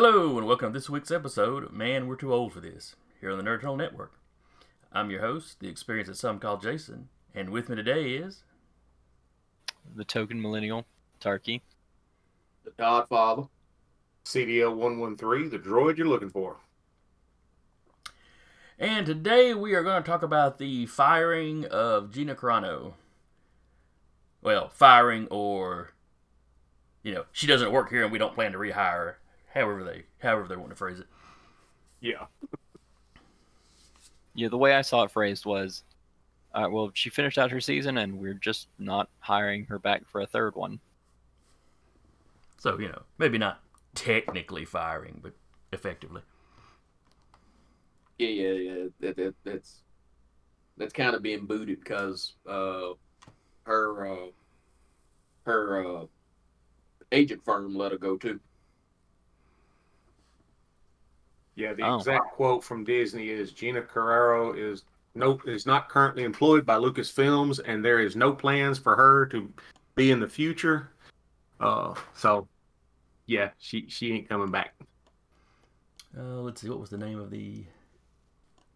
Hello, and welcome to this week's episode of Man, We're Too Old for This, here on the Nerd Eternal Network. I'm your host, the experience that some call Jason, and with me today is. The token millennial, Tarky. The Godfather. CDL 113, the droid you're looking for. And today we are going to talk about the firing of Gina Carano. Well, firing or, you know, she doesn't work here and we don't plan to rehire her. However they, however they want to phrase it. Yeah. Yeah, the way I saw it phrased was, uh, well, she finished out her season and we're just not hiring her back for a third one. So you know, maybe not technically firing, but effectively. Yeah, yeah, yeah. That, that, that's that's kind of being booted because uh, her uh, her uh, agent firm let her go too. Yeah, the Oh. exact quote from Disney is Gina Carano is no is not currently employed by Lucasfilms and there is no plans for her to be in the future. Uh so yeah, she she ain't coming back. Uh, let's see, what was the name of the?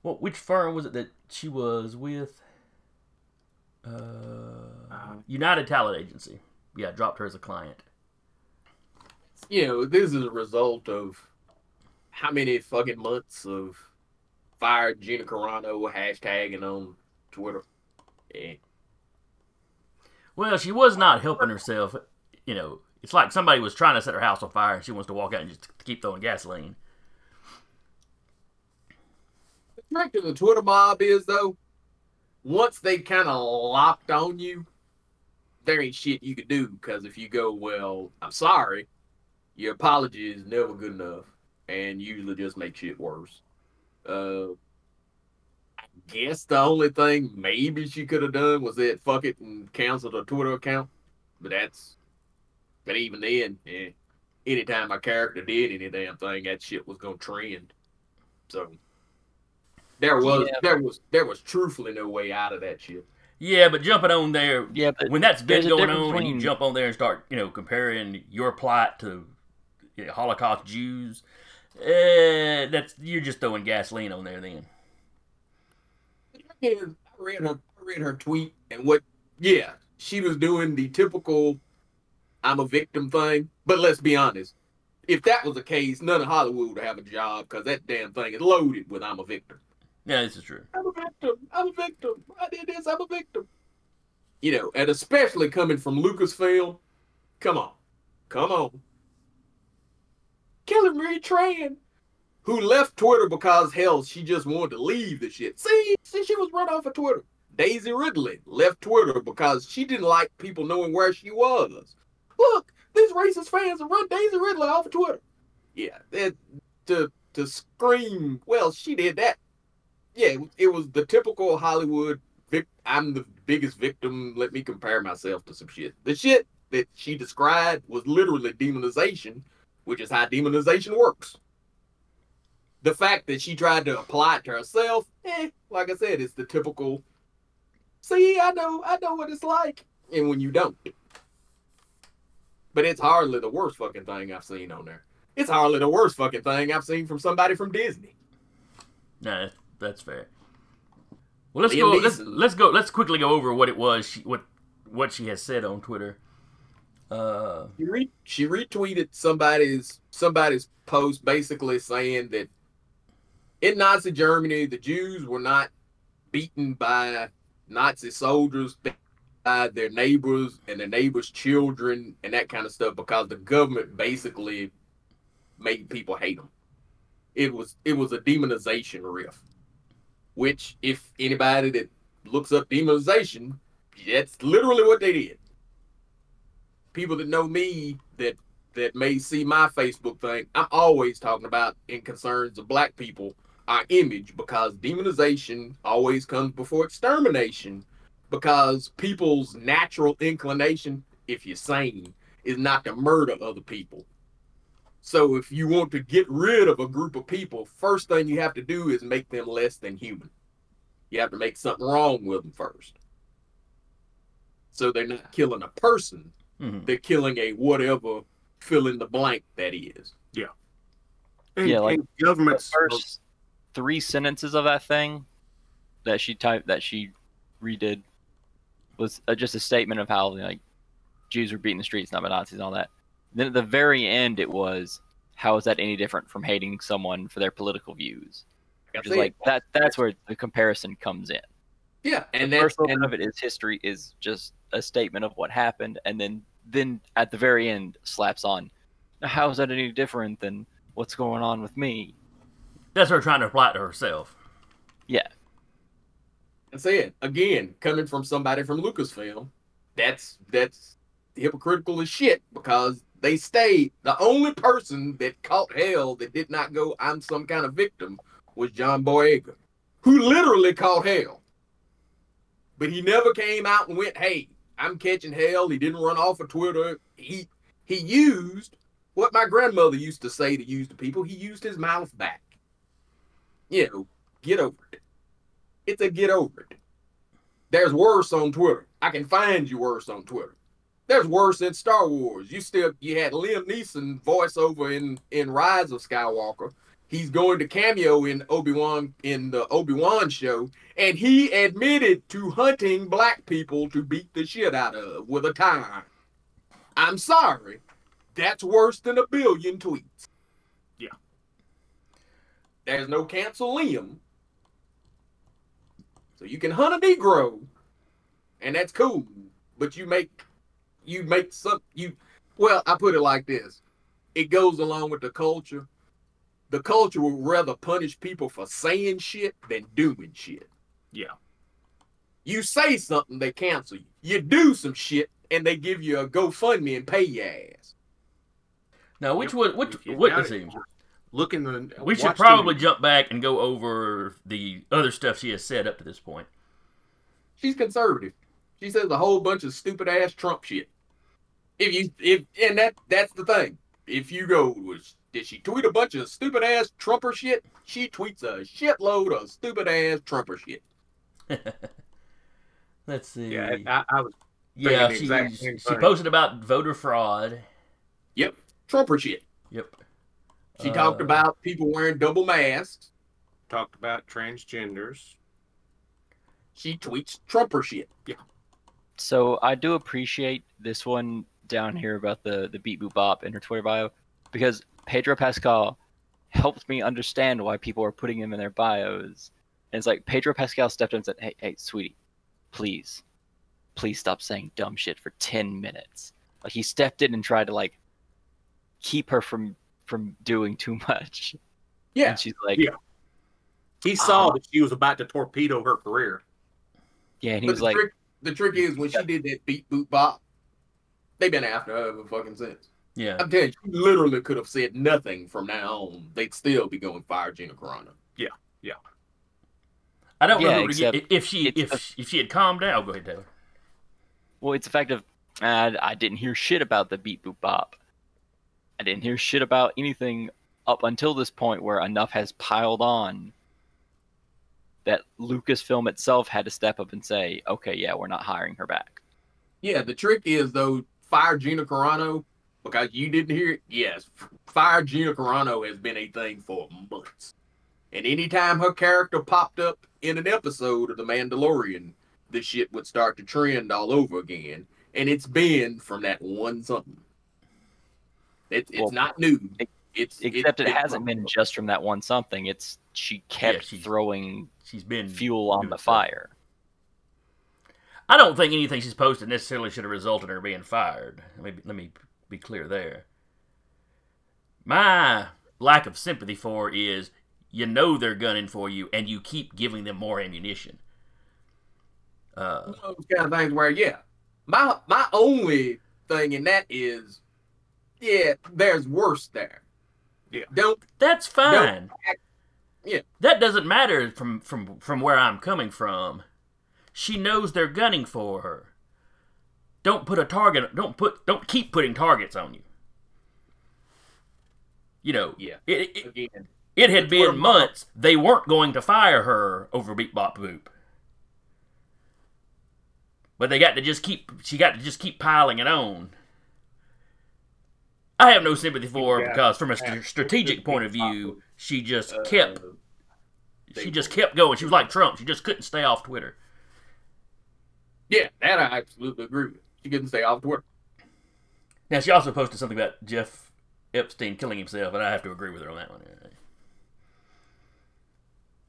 What which firm was it that she was with? Uh, Uh, United Talent Agency. Yeah, dropped her as a client. You know, this is a result of how many fucking months of fired Gina Carano hashtagging on Twitter. Yeah. Well, she was not helping herself. You know, it's like somebody was trying to set her house on fire and she wants to walk out and just keep throwing gasoline. The trick to the Twitter mob is though, once they kind of locked on you, there ain't shit you could do. Because if you go, well, I'm sorry, your apology is never good enough, and usually just make shit worse. Uh, I guess the only thing maybe she could have done was that fuck it and canceled her Twitter account, but that's, but even then, yeah, anytime my character did any damn thing, that shit was gonna trend. So there was Yeah. there was there was truthfully no way out of that shit. Yeah, but jumping on there Yeah, when that's been going difference on and you jump on there and start, you know, comparing your plight to you know, Holocaust Jews, eh, that's you're just throwing gasoline on there. Then I read her I read her tweet and what yeah, she was doing the typical I'm a victim thing. But let's be honest. If that was the case, none of Hollywood would have a job because that damn thing is loaded with I'm a victim. yeah, this is true. I'm a victim. I'm a victim. I did this. I'm a victim. You know, and especially coming from Lucasfilm. Come on. Come on. Kelly Marie Tran, who left Twitter because, hell, she just wanted to leave the shit. See, see, she was run off of Twitter. Daisy Ridley left Twitter because she didn't like people knowing where she was. Look, these racist fans have run Daisy Ridley off of Twitter. Yeah, it, to to scream, well, she did that yeah, it was the typical Hollywood. Vic- I'm the biggest victim. Let me compare myself to some shit. The shit that she described was literally demonization, which is how demonization works. The fact that she tried to apply it to herself, eh, like I said, it's the typical. See, I know, I know what it's like, and when you don't. But it's hardly the worst fucking thing I've seen on there. It's hardly the worst fucking thing I've seen from somebody from Disney. Nah, that's fair. Well, let's Liam go. Let's, let's go. Let's quickly go over what it was. She, what what she has said on Twitter. Uh, She, re- she retweeted somebody's somebody's post basically saying that in Nazi Germany the Jews were not beaten by Nazi soldiers by their neighbors and their neighbors' children and that kind of stuff because the government basically made people hate them. It was it was a demonization riff, which if anybody that looks up demonization, that's literally what they did people that know me that that may see my Facebook thing, I'm always talking about in concerns of black people, our image, because demonization always comes before extermination, because people's natural inclination, if you're sane, is not to murder other people. So if you want to get rid of a group of people, first thing you have to do is make them less than human. You have to make something wrong with them first. So they're not killing a person, mhm. they're killing a whatever fill in the blank that is. Yeah. And, Yeah, like, and governments. the first three sentences of that thing that she typed that she redid was uh, just a statement of how like Jews were beating the streets, not by Nazis and all that. Then at the very end, it was how is that any different from hating someone for their political views? Like Which is like that. That's where the comparison comes in. yeah, and the that's first little and of it is history is just a statement of what happened, and then then at the very end slaps on, "Now, how is that any different than what's going on with me? That's her trying to apply it to herself. I said again, coming from somebody from Lucasfilm, that's that's hypocritical as shit because they stayed. The only person that caught hell that did not go, I'm some kind of victim, was John Boyega, who literally caught hell. But he never came out and went, "Hey, I'm catching hell." He didn't run off of Twitter. He he used what my grandmother used to say to use to people. He used his mouth back. You know, get over it. It's a get over it. There's worse on Twitter. I can find you worse on Twitter. There's worse in Star Wars. You still you had Liam Neeson voiceover in in Rise of Skywalker. He's going to cameo in Obi Wan in the Obi Wan show, and he admitted to hunting black people to beat the shit out of with a time. I'm sorry, that's worse than a billion tweets. Yeah. There's no cancel Liam, so you can hunt a Negro, and that's cool. But you make you make some you well, I put it like this. It goes along with the culture. The culture would rather punish people for saying shit than doing shit. Yeah. You say something, they cancel you. You do some shit and they give you a GoFundMe and pay your ass. Now, which Yep. was which If what doubt is it, he? Look in the. We should watch the- probably jump back and go over the other stuff she has said up to this point. She's conservative. She says a whole bunch of stupid ass Trump shit. If you if and that that's the thing. If you go was did she tweet a bunch of stupid ass Trumper shit? She tweets a shitload of stupid ass Trumper shit. Let's see. Yeah, I, I was. Yeah, the she, she posted about voter fraud. Yep. Trumper shit. Yep. She talked Uh, about people wearing double masks. Talked about transgenders. She tweets Trumper shit. Yeah. So I do appreciate this one down here about the the beat boop bop in her Twitter bio because Pedro Pascal helped me understand why people are putting him in their bios. And it's like Pedro Pascal stepped in and said, "Hey, hey, sweetie, please, please stop saying dumb shit for ten minutes." Like he stepped in and tried to like keep her from from doing too much. Yeah. And she's like, Yeah. He saw Uh, that she was about to torpedo her career. yeah, and he But was the like, trick, the trick is when she did that beat boot bop, they've been after her ever fucking since. Yeah. I'm telling you, she literally could have said nothing from now on. They'd still be going fire Gina Carano. Yeah, yeah. I don't Yeah, know who to get- except if she if a- if she had calmed down. Go ahead, Taylor. Well, it's the fact of uh, I didn't hear shit about the beat boop bop. I didn't hear shit about anything up until this point where enough has piled on that Lucasfilm itself had to step up and say, "Okay, yeah, we're not hiring her back." Yeah, the trick is though, fire Gina Carano because you didn't hear it. Yes, fire Gina Carano has been a thing for months, and anytime her character popped up in an episode of The Mandalorian, the shit would start to trend all over again, and it's been from that one something. It's it's Well, not new. ex- It's Except it it's hasn't been just from that one something. It's she kept she's- throwing She's been fuel on doing the stuff. fire. I don't think anything she's posted necessarily should have resulted in her being fired. Let me, let me be clear there. My lack of sympathy for is you know they're gunning for you and you keep giving them more ammunition. Uh, those kind of things where yeah my my only thing in that is yeah there's worse there Yeah. don't that's fine. Yeah. That doesn't matter from, from, from where I'm coming from. She knows they're gunning for her. Don't put a target don't put don't keep putting targets on you. You know, yeah it, it, again It had been months. They weren't going to fire her over Beat Bop Boop. But they got to just keep she got to just keep piling it on. I have no sympathy for her because, from a st- strategic point of view, she just Uh, kept she just kept going. She was like Trump. She just couldn't stay off Twitter. Yeah, that I absolutely agree with. She couldn't stay off Twitter. Now she also posted something about Jeff Epstein killing himself, and I have to agree with her on that one.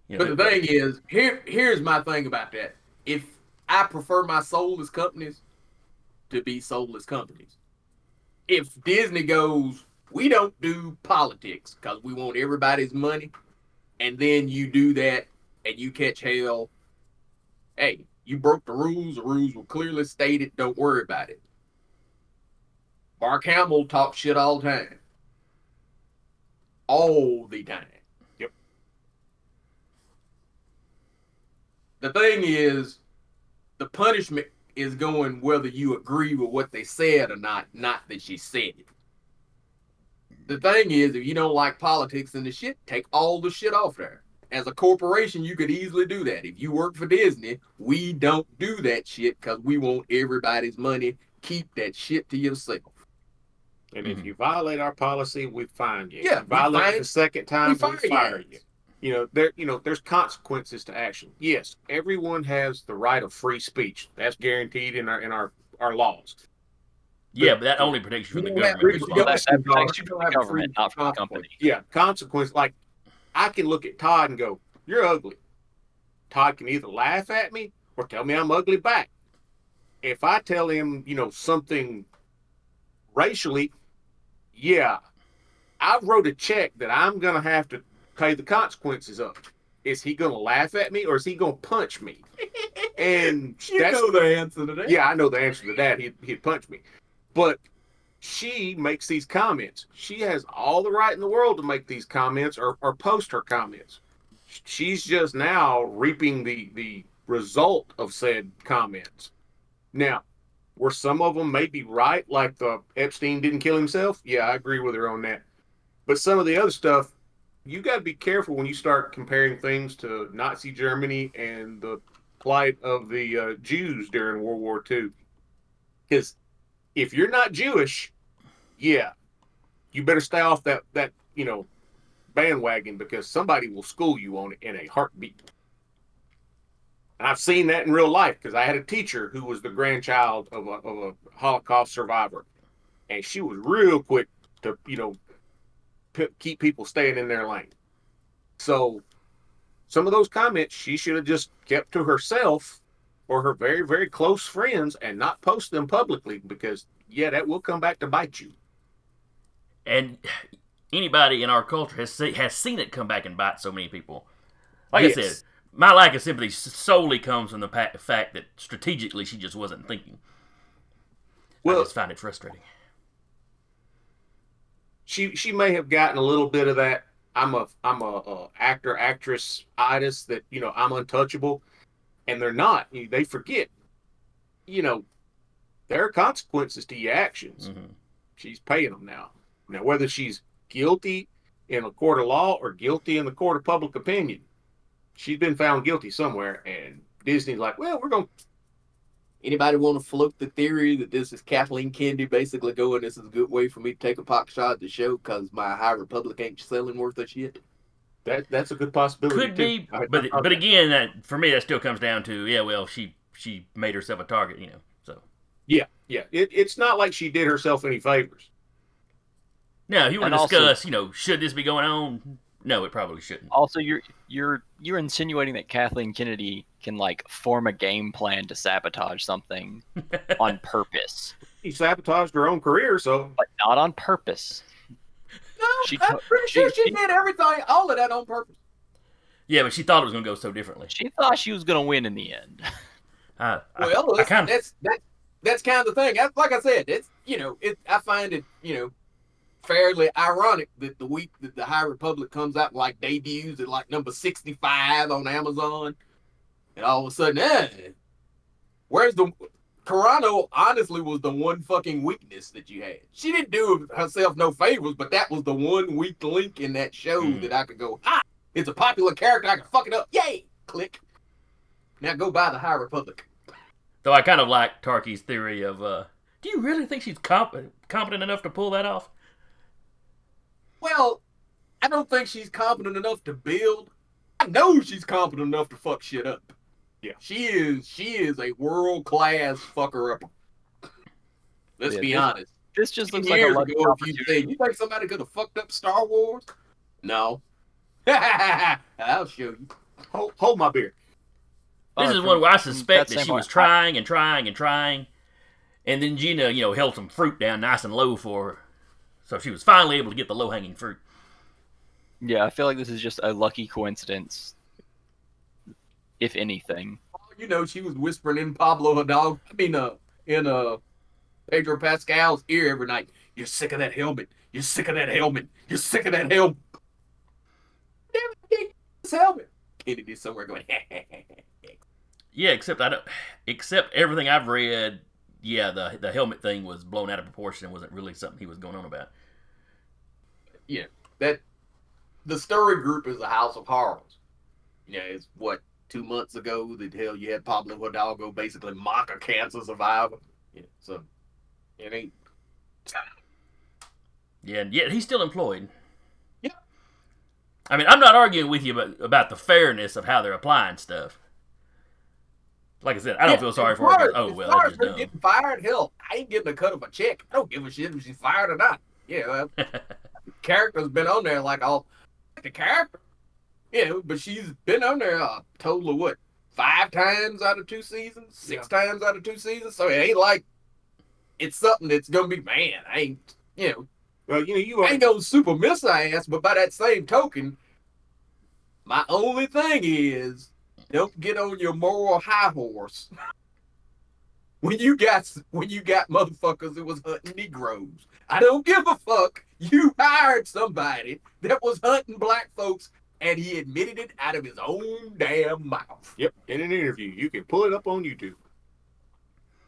You know, But the thing is, here here's my thing about that. If I prefer my soulless companies to be soulless companies. If Disney goes, we don't do politics because we want everybody's money, and then you do that and you catch hell, hey, you broke the rules. The rules were clearly stated. Don't worry about it. Mark Hamill talks shit all the time. All the time. Yep. the thing is, the punishment is going whether you agree with what they said or not, not that she said it. The thing is, if you don't like politics and the shit, take all the shit off there. As a corporation, you could easily do that. If you work for Disney, we don't do that shit because we want everybody's money. Keep that shit to yourself. And if Mhm. you violate our policy, we fine you. Yeah, If you violate we it fine- the second time, we we fire fire, you. you. You know, there you know, there's consequences to action. Yes, everyone has the right of free speech. That's guaranteed in our in our, our laws. yeah, but that only protects you from the You have government. Well, that, that protects you you from the government, not from the company. Yeah, consequence like I can look at Todd and go, You're ugly. Todd can either laugh at me or tell me I'm ugly back. If I tell him, you know, something racially, yeah, I wrote a check that I'm gonna have to pay the consequences of. Is he gonna laugh at me or is he gonna punch me? And You that's know the answer to that. yeah, I know the answer to that. He'd, he'd punch me. But she makes these comments. She has all the right in the world to make these comments or, or post her comments. She's just now reaping the, the result of said comments. Now, were some of them maybe right, like the Epstein didn't kill himself? Yeah, I agree with her on that. But some of the other stuff, you got to be careful when you start comparing things to Nazi Germany and the plight of the uh, Jews during World War II. Because if you're not Jewish, yeah, you better stay off that that you know bandwagon because somebody will school you on it in a heartbeat. And I've seen that in real life because I had a teacher who was the grandchild of a, of a Holocaust survivor, and she was real quick to you know p- keep people staying in their lane. So some of those comments she should have just kept to herself or her very very close friends and not post them publicly because yeah that will come back to bite you and anybody in our culture has see, has seen it come back and bite so many people. Like I said, my lack of sympathy solely comes from the fact that strategically she just wasn't thinking. Well, I just find it frustrating. she she may have gotten a little bit of that. I'm a i'm a, a actor actress itis that you know i'm untouchable and they're not. They forget. You know there are consequences to your actions. Hmm she's paying them now now whether she's guilty in a court of law or guilty in the court of public opinion she's been found guilty somewhere and disney's like well we're going to Anybody want to float the theory that this is Kathleen Kennedy basically going, this is a good way for me to take a pop shot at the show because my High Republic ain't selling worth a shit? that that's a good possibility Could too. be, I- but I- but again, that, for me, that still comes down to yeah, well, she she made herself a target, you know. So yeah yeah it, it's not like she did herself any favors now, if you want And to also- discuss, you know, should this be going on? No, it probably shouldn't. Also, you're you're you're insinuating that Kathleen Kennedy can like form a game plan to sabotage something on purpose, she sabotaged her own career so but not on purpose. No, She I'm to- pretty sure she- she did everything, all of that on purpose. Yeah, but she thought it was going to go so differently. She thought she was gonna win in the end. I, I, Well, I that's, kind of that's that that's kind of the thing. That's, like I said, it's you know, it. I find it you know fairly ironic that the week that the High Republic comes out like debuts at like number sixty five on Amazon, and all of a sudden, eh, where's the Carano? Honestly, was the one fucking weakness that you had. She didn't do herself no favors, but that was the one weak link in that show Mm. that I could go, ah, it's a popular character. I can fuck it up. Yay! Click. Now go buy the High Republic. though I kind of like Tarky's theory of, uh, do you really think she's comp- competent enough to pull that off? Well, I don't think she's competent enough to build. I know she's competent enough to fuck shit up. Yeah. She is she is a world class fucker up. Let's Yeah, be this- honest. This just Ten looks like a years lucky ago, if you opportunity. say you think somebody could have fucked up Star Wars? No. I'll show you. Hold, hold my beer. This Uh, is one where I suspect that that she was trying and trying and trying, and then Gina, you know, held some fruit down nice and low for her, so she was finally able to get the low hanging fruit. Yeah, I feel like this is just a lucky coincidence, if anything. You know, she was whispering in Pablo Hidalgo. I mean, uh, in uh, Pedro Pascal's ear every night. You're sick of that helmet. You're sick of that helmet. You're sick of that helmet. Damn it, this helmet. Kennedy somewhere going. Yeah, except I don't. Except everything I've read, yeah, the the helmet thing was blown out of proportion and wasn't really something he was going on about. That the story group is a house of horrors. You know, it's what two months ago that hell you had Pablo Hidalgo basically mock a cancer survivor. Yeah, so it ain't. Yeah, and yet he's still employed. Yeah. I mean, I'm not arguing with you about, about the fairness of how they're applying stuff. Like I said, I don't Yeah, feel sorry for her. far 'cause, Oh as well, far that's as just dumb. getting fired, hell, I ain't getting a cut of a check. I don't give a shit if she's fired or not. Yeah, well, character's been on there like all the character. Yeah, but she's been on there a total of what five times out of two seasons, six times out of two seasons. So it ain't like it's something that's gonna be man. I ain't you know Well, you know, you ain't gonna super miss ass, but by that same token, my only thing is don't get on your moral high horse. when you got when you got motherfuckers that was hunting Negroes. I don't give a fuck. You hired somebody that was hunting black folks and he admitted it out of his own damn mouth. Yep, in an interview. You can pull it up on YouTube.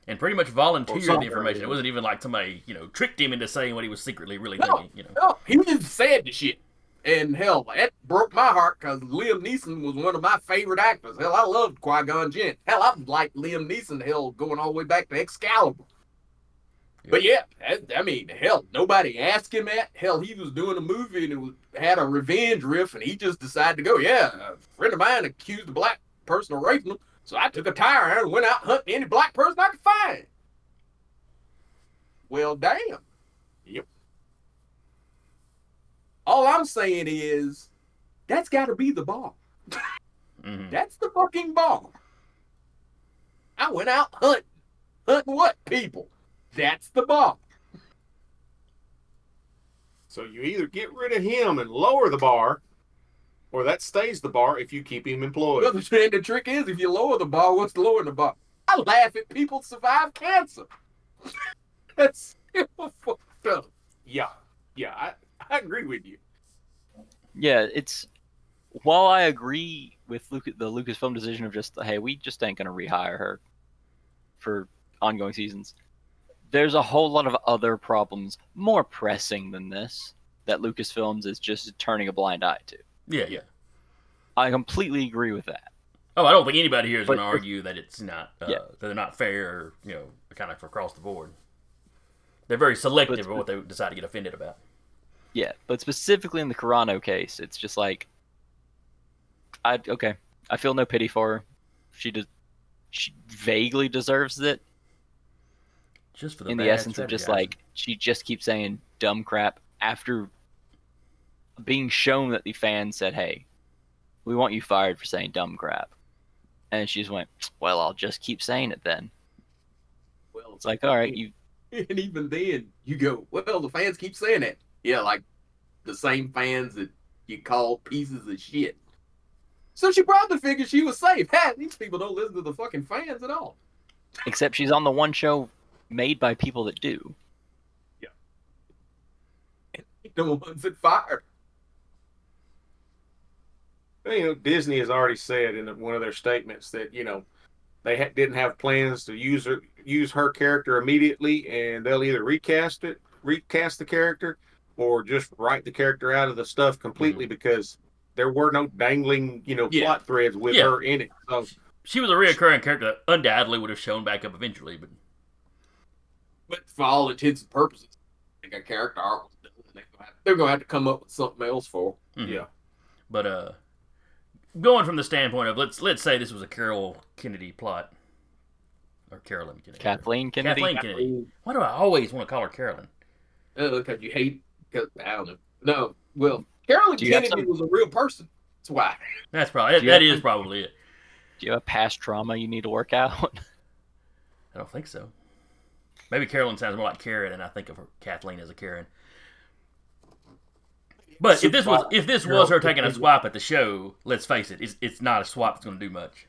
and pretty much volunteered the information. yeah. It wasn't even like somebody, you know, tricked him into saying what he was secretly really No. thinking. You know. No, he just said the shit. And hell, that broke my heart because Liam Neeson was one of my favorite actors. Hell, I loved Qui Gon Jinn. Hell, I liked Liam Neeson. Hell, going all the way back to Excalibur. But yeah, that- I mean, hell, nobody asked him that. Hell, he was doing a movie and it was, had a revenge riff, and he just decided to go. Yeah, a friend of mine accused a black person of raping him, so I took a tire iron and went out hunting any black person I could find. Well, damn. Yep. All I'm saying is, that's got to be the bar. Mhm. That's the fucking bar. I went out hunting. Hunting what, people? That's the bar. So you either get rid of him and lower the bar, or that stays the bar if you keep him employed. Well, the, and the trick is, if you lower the bar, what's lowering the bar? I laugh at people survive cancer. That's so fucked up. Yeah, yeah, I, I agree with you. Yeah, it's while I agree with Luke, the Lucasfilm decision of just hey, we just ain't gonna rehire her for ongoing seasons. There's a whole lot of other problems more pressing than this that Lucasfilms is just turning a blind eye to. Yeah, yeah. I completely agree with that. Oh, I don't think anybody here is going to argue that it's not, uh, Yeah. that they're not fair, you know, kind of across the board. They're very selective But- of what they decide to get offended about. Yeah, but specifically in the Carano case, it's just like I okay. I feel no pity for her. She does she vaguely deserves it Just for the in the essence of just strategizing. like she just keeps saying dumb crap after being shown that the fans said, "Hey, we want you fired for saying dumb crap," and she just went, "Well, I'll just keep saying it then." Well, It's like, all right, you and even then, you go, well, the fans keep saying that. Yeah, like the same fans that you call pieces of shit. So she probably figured she was safe. Ha, these people don't listen to the fucking fans at all. except she's on the one show made by people that do. Yeah. The ones that fired. You know, Disney has already said in one of their statements that you know they ha- didn't have plans to use her use her character immediately, and they'll either recast it, recast the character, or just write the character out of the stuff completely mm-hmm. because there were no dangling, you know, Yeah. plot threads with Yeah. her in it. So she was a reoccurring character that undoubtedly would have shown back up eventually, but But for all intents and purposes, I think a character arc was done. and They they're gonna have to come up with something else for. Mhm. Yeah. But uh, going from the standpoint of let's let's say this was a Carol Kennedy plot, or Carolyn Kennedy, Kathleen Kennedy. Kathleen Kennedy. Why do I always want to call her Carolyn? Uh, because you hate. Cause I don't know. No, well, Carolyn Do you have Kennedy some- was a real person. That's why. That's probably Do that have- is probably it. Do you have past trauma you need to work out? I don't think so. Maybe Carolyn sounds more like Karen, and I think of her Kathleen as a Karen. But if this was if this was her taking a swipe at the show, let's face it, it's, it's not a swap that's going to do much.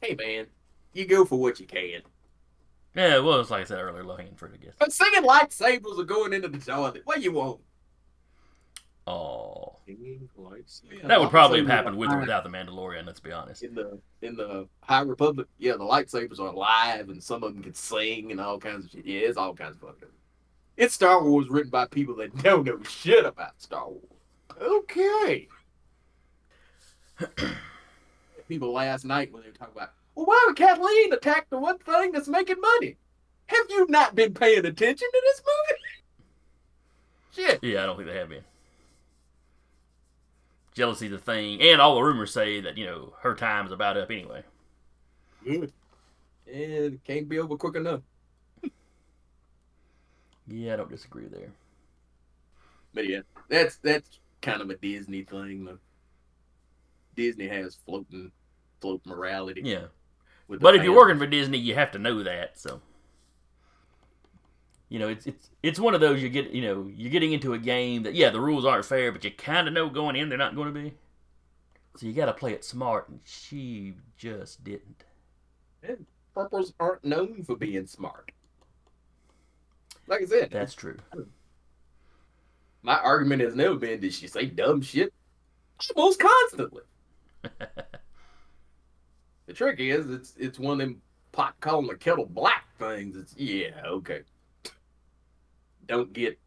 Hey man, you go for what you can. Yeah, well, it's like I said earlier, low hanging fruit, I guess. But singing lightsabers are going into the toilet. What you want? Oh, that would probably have happened with or without the Mandalorian. Let's be honest. In the in the High Republic, yeah, the lightsabers are live, and some of them can sing and all kinds of shit. Yeah, it's all kinds of fucking. It's Star Wars written by people that don't know shit about Star Wars. Okay. people last night when they were talking about, well, why would Kathleen attack the one thing that's making money? Have you not been paying attention to this movie? Shit. Yeah, I don't think they have been. Jealousy's a thing, and all the rumors say that you know her time's about up anyway. Good. And can't be over quick enough. Yeah, I don't disagree there. But yeah, that's that's kind of a Disney thing. Though. Disney has floating, float morality. Yeah, but if you're working for Disney, you have to know that. So, you know, it's it's it's one of those you get. You know, you're getting into a game that yeah, the rules aren't fair, but you kind of know going in they're not going to be. So you got to play it smart, and she just didn't. And Purples aren't known for being smart. Like I said, That's true. my argument has never been did she say dumb shit? Almost constantly. the trick is it's it's one of them pot calling the kettle black things. It's yeah, okay. Don't get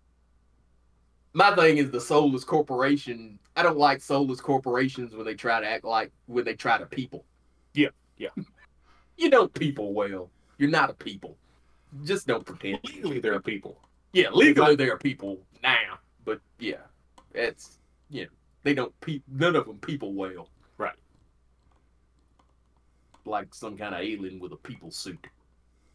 my thing is the soulless corporation. I don't like soulless corporations when they try to act like when they try to people. Yeah, yeah. You don't people well. You're not a people. Just don't pretend. Legally, there are people. Yeah, legally they are people now, but yeah, it's you know they don't pe- none of them people well. Right. Like some kind of alien with a people suit.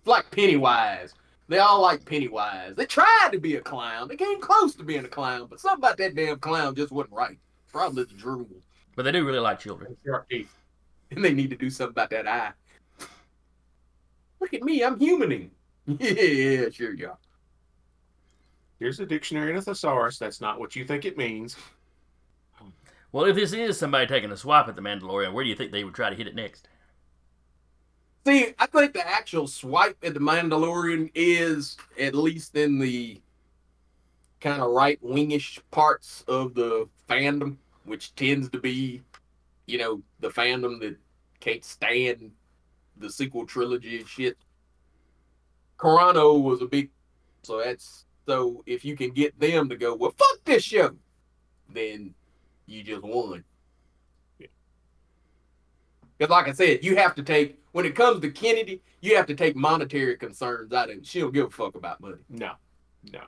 Like Pennywise. They all like Pennywise. They tried to be a clown. They came close to being a clown, but something about that damn clown just wasn't right. Probably the drool. But they do really like children. Sharp teeth. And they need to do something about that eye. Look at me, I'm humaning. Yeah, sure, yeah. Here's a dictionary and a thesaurus. That's not what you think it means. Well, if this is somebody taking a swipe at the Mandalorian, where do you think they would try to hit it next? See, I think the actual swipe at the Mandalorian is at least in the kind of right wingish parts of the fandom, which tends to be, you know, the fandom that can't stand the sequel trilogy and shit. Carano was a big, so that's so if you can get them to go, well, fuck this show, then you just won. Because, like I said, you have to take when it comes to Kennedy, you have to take monetary concerns out of it. She don't give a fuck about money. No, no.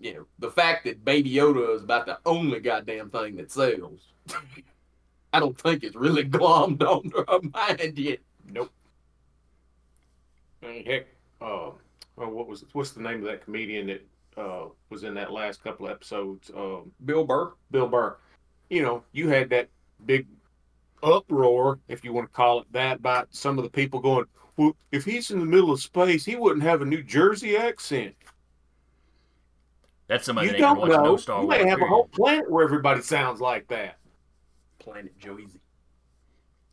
You know, the fact that Baby Yoda is about the only goddamn thing that sells, I don't think it's really glommed on her mind yet. Nope. And heck, uh, well, what was what's the name of that comedian that uh, was in that last couple of episodes? Um, Bill Burr. Bill Burr. You know, you had that big uproar, if you want to call it that, by some of the people going, "Well, if he's in the middle of space, he wouldn't have a New Jersey accent." That's somebody you that don't watching know. no Star you Wars. may have a period. whole planet where everybody sounds like that. Planet Joyzy.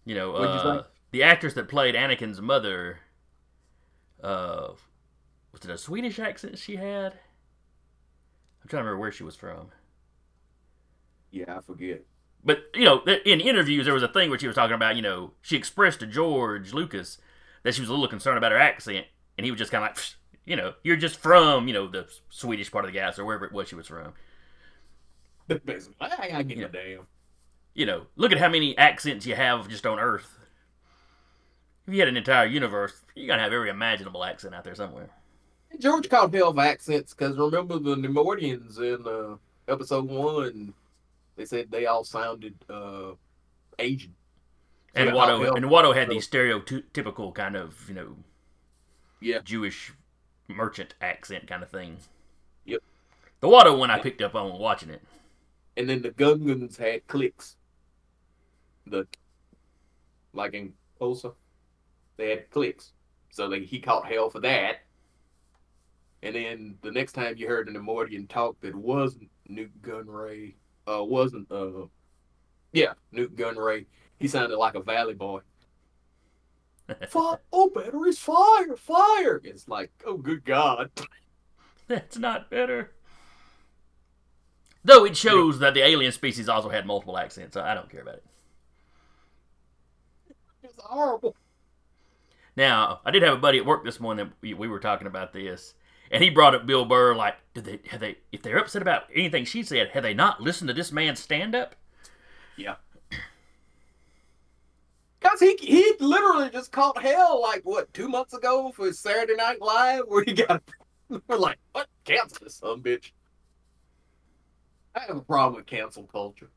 You know, What'd you uh, the actress that played Anakin's mother, uh, was it a Swedish accent she had? I'm trying to remember where she was from. Yeah, I forget. But you know, in interviews, there was a thing where she was talking about, you know, she expressed to George Lucas that she was a little concerned about her accent, and he was just kind of like, you know, you're just from, you know, the Swedish part of the gas or wherever it was she was from. I, I give a damn. You know, look at how many accents you have just on Earth. If you had an entire universe, you're gonna have every imaginable accent out there somewhere. George called hell for accents because remember the Neimoidians in uh, episode one? They said they all sounded uh, Asian. So And Watto and Watto had these stereotypical kind of you know, Yeah. Jewish merchant accent kind of thing. Yep. The Watto one I picked up on watching it. and then the Gungans had clicks. The like in Tulsa, they had clicks, so they, he caught hell for that. And then the next time you heard an Immortian talk that wasn't Nute Gunray, uh, wasn't uh, yeah, Nute Gunray, he sounded like a Valley boy. Fire! Oh, batteries! Fire! Fire! It's like, oh, good God! That's not better. Though it shows that the alien species also had multiple accents, so I don't care about it. It's horrible. Now, I did have a buddy at work this morning that we, we were talking about this, and he brought up Bill Burr. Like, did they have they if they're upset about anything she said, had they not listened to this man's stand up? Yeah. Cause he he literally just caught hell like what two months ago for Saturday Night Live where he got we're like what cancel this son bitch. I have a problem with cancel culture.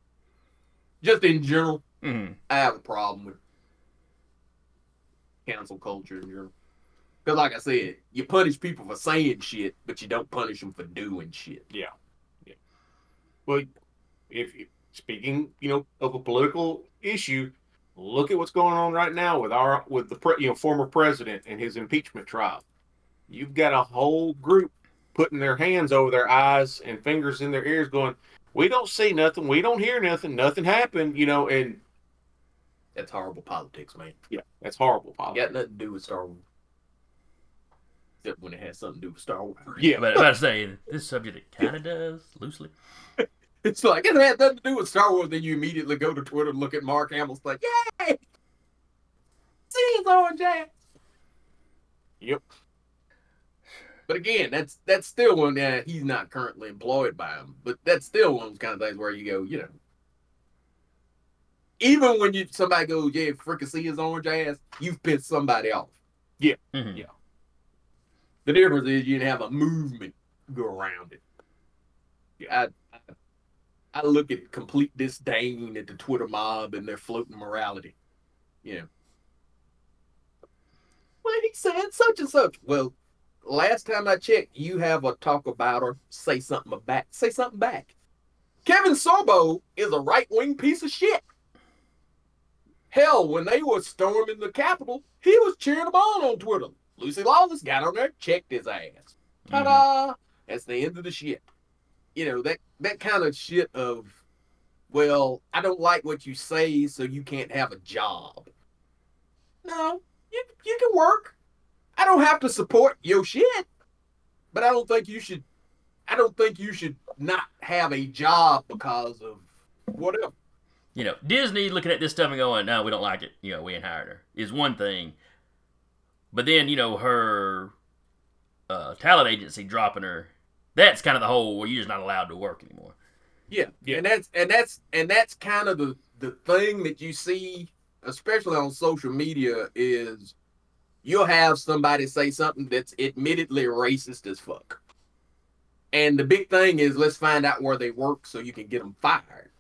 Just in general, hmm I have a problem with cancel culture in general. Cause like I said, you punish people for saying shit, but you don't punish them for doing shit. Yeah. yeah. Well, if speaking, you know, of a political issue, look at what's going on right now with our with the pre, you know former president and his impeachment trial. You've got a whole group putting their hands over their eyes and fingers in their ears, going, "We don't see nothing, we don't hear nothing, nothing happened," you know, and That's horrible politics, man. yeah, that's horrible. Politics. Got nothing to do with Star Wars. Except when it has something to do with Star Wars. Yeah, But about to say this subject it kind of does loosely. It's like it had nothing to do with Star Wars. Then you immediately go to Twitter and look at Mark Hamill's like, yay! See his orange ass. Yep. But again, that's that's still one that he's not currently employed by him. But that's still one of those kind of things where you go, you know. Even when you somebody goes, yeah, freaking see his orange ass, you've pissed somebody off. Mhm. Yeah. The difference is you didn't have a movement go around it. I, I, I look at complete disdain at the Twitter mob and their floating morality. You know. Well, he said such and such. Well, last time I checked, you have a talk about or say something back. Say something back. Kevin Sorbo is a right wing piece of shit. Hell, when they were storming the Capitol, he was cheering them on on Twitter. Lucy Lawless got on there, checked his ass. Mhm. Ta-da! That's the end of the shit. You know that that kind of shit of, well, I don't like what you say, so you can't have a job. No, you you can work. I don't have to support your shit, but I don't think you should. I don't think you should not have a job because of whatever. You know, Disney looking at this stuff and going, "No, we don't like it. You know, we ain't hired her." Is one thing, but then you know her uh, talent agency dropping her. That's kind of the whole where you're just not allowed to work anymore. Yeah, Yeah. and that's and that's and that's kind of the the thing that you see, especially on social media, is you'll have somebody say something that's admittedly racist as fuck, and the big thing is let's find out where they work so you can get them fired.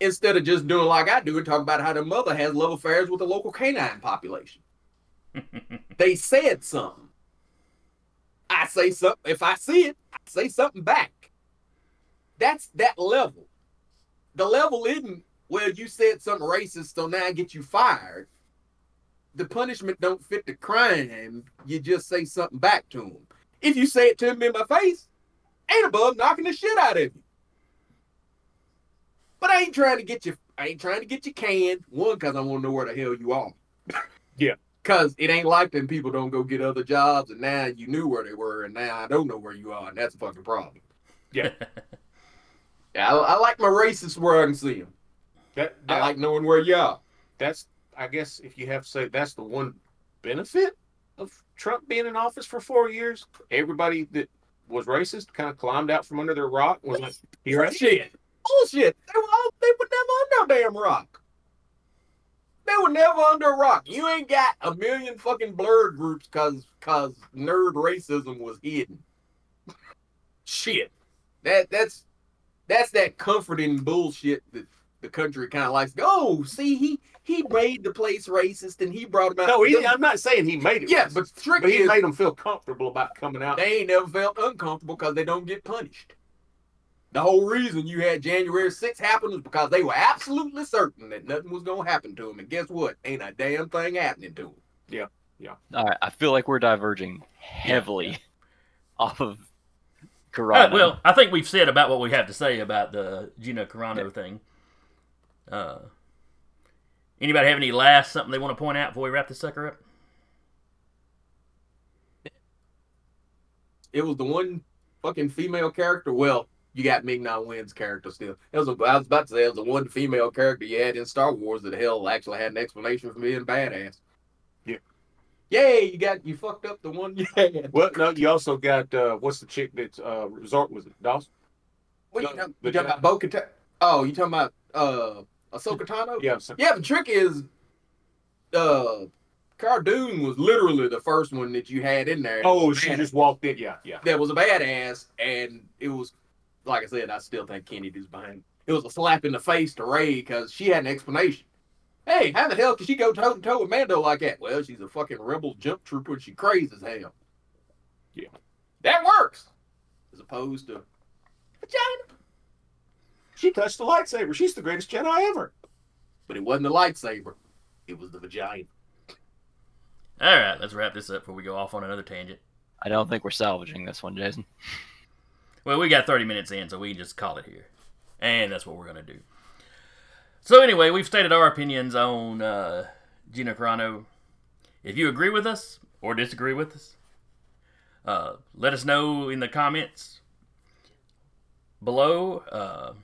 Instead of just doing like I do and talk about how the mother has love affairs with the local canine population. They said something. I say something. If I see it, I say something back. That's that level. The level isn't well. You said something racist, so now I get you fired. The punishment don't fit the crime. You just say something back to him. If you say it to him in my face, ain't above knocking the shit out of you. But I ain't trying to get you. I ain't trying to get you canned. One, because I want to know where the hell you are. Yeah. Because it ain't like them people don't go get other jobs, and now you knew where they were, and now I don't know where you are, and that's a fucking problem. Yeah. Yeah, I, I like my racists where I can see them. That, I like knowing where you are. that's I guess if you have to say that's the one benefit of Trump being in office for four years. Everybody that was racist kind of climbed out from under their rock and was like, "Here I am." Shit. Bullshit. They, were all, they were never on no damn rock. They were never under a rock. You ain't got a million fucking blurred groups cause cause nerd racism was hidden. Shit. That that's that's that comforting bullshit that the country kind of likes. Oh, see, he he made the place racist and he brought him out. No, he, I'm not saying he made it. yeah, racist, but trick but he is made them feel comfortable about coming out. they ain't never felt uncomfortable because they don't get punished. The whole reason you had January 6th happen was because they were absolutely certain that nothing was gonna happen to them. And guess what? Ain't a damn thing happening to them. Yeah. Yeah. All right, I feel like we're diverging heavily off of Uh, Carano. well, I think we've said about what we have to say about the Gina Carano thing. Uh, anybody have any last something they want to point out before we wrap this sucker up? It was the one fucking female character. Well, you got Ming Na Wen's character still. It was a, I was about to say it was the one female character you had in Star Wars that hell actually had an explanation for being badass. Yeah. Yay, you got you fucked up the one you had. Well, no, you also got uh, what's the chick that's uh, resort was it Dawson? What you No, you talking about Bo Kata- Oh, you talking about uh Ahsoka Tano? Yeah, so- Yeah, the trick is uh Cara Dune was literally the first one that you had in there. Oh, she just walked in. Yeah, yeah. that was a badass, and it was like I said, I still think Kennedy's behind. It was a slap in the face to Rey because she had an explanation. Hey, how the hell can she go toe to toe with Mando like that? Well, she's a fucking rebel jump trooper and she crazy as hell. Yeah. That works. As opposed to vagina. She touched the lightsaber. She's the greatest Jedi ever. But it wasn't the lightsaber. It was the vagina. All right, let's wrap this up before we go off on another tangent. I don't think we're salvaging this one, Jason. Well, we got 30 minutes in, so we can just call it here. And that's what we're going to do. So, anyway, we've stated our opinions on uh, Gina Carano. If you agree with us or disagree with us, uh, let us know in the comments below, uh,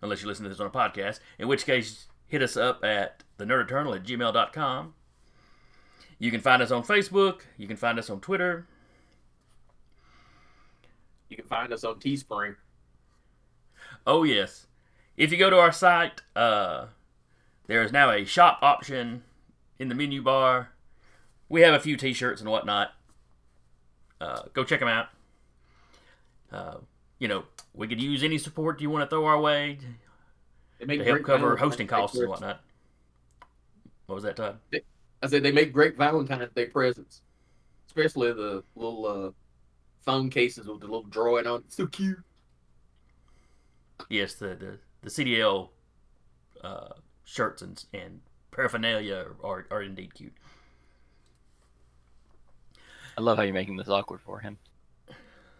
unless you listen to this on a podcast, in which case, hit us up at the eternal at gmail.com. You can find us on Facebook. You can find us on Twitter. You can find us on Teespring. Oh yes. If you go to our site, uh, there is now a shop option in the menu bar. We have a few T-shirts and whatnot. Uh, go check them out. Uh, you know, we could use any support you want to throw our way to help great cover hosting costs and whatnot. What was that, Todd? I said they make great Valentine's Day presents, especially the little uh, phone cases with the little drawing on it. So cute. Yes, the the, the CDL uh, shirts and and paraphernalia are, are indeed cute. I love how you're making this awkward for him.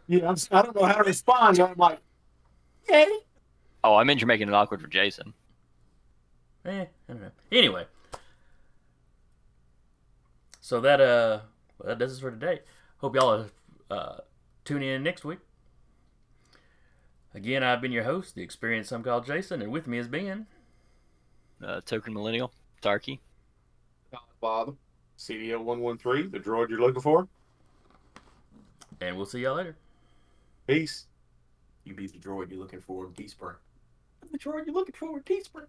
Yeah, I'm, I don't know how to respond. I'm like, hey. Oh, I meant you're making it awkward for Jason. Eh, I don't know. Anyway, so that uh, well, that does it for today. Hope y'all uh, tune in next week. Again, I've been your host, the experienced some called Jason, and with me has been. Uh, token millennial, Tarky. Father. CDL one one three, the droid you're looking for. And we'll see y'all later. Peace. You be the droid you're looking for in Teespring. I'm the droid you're looking for in Teespring.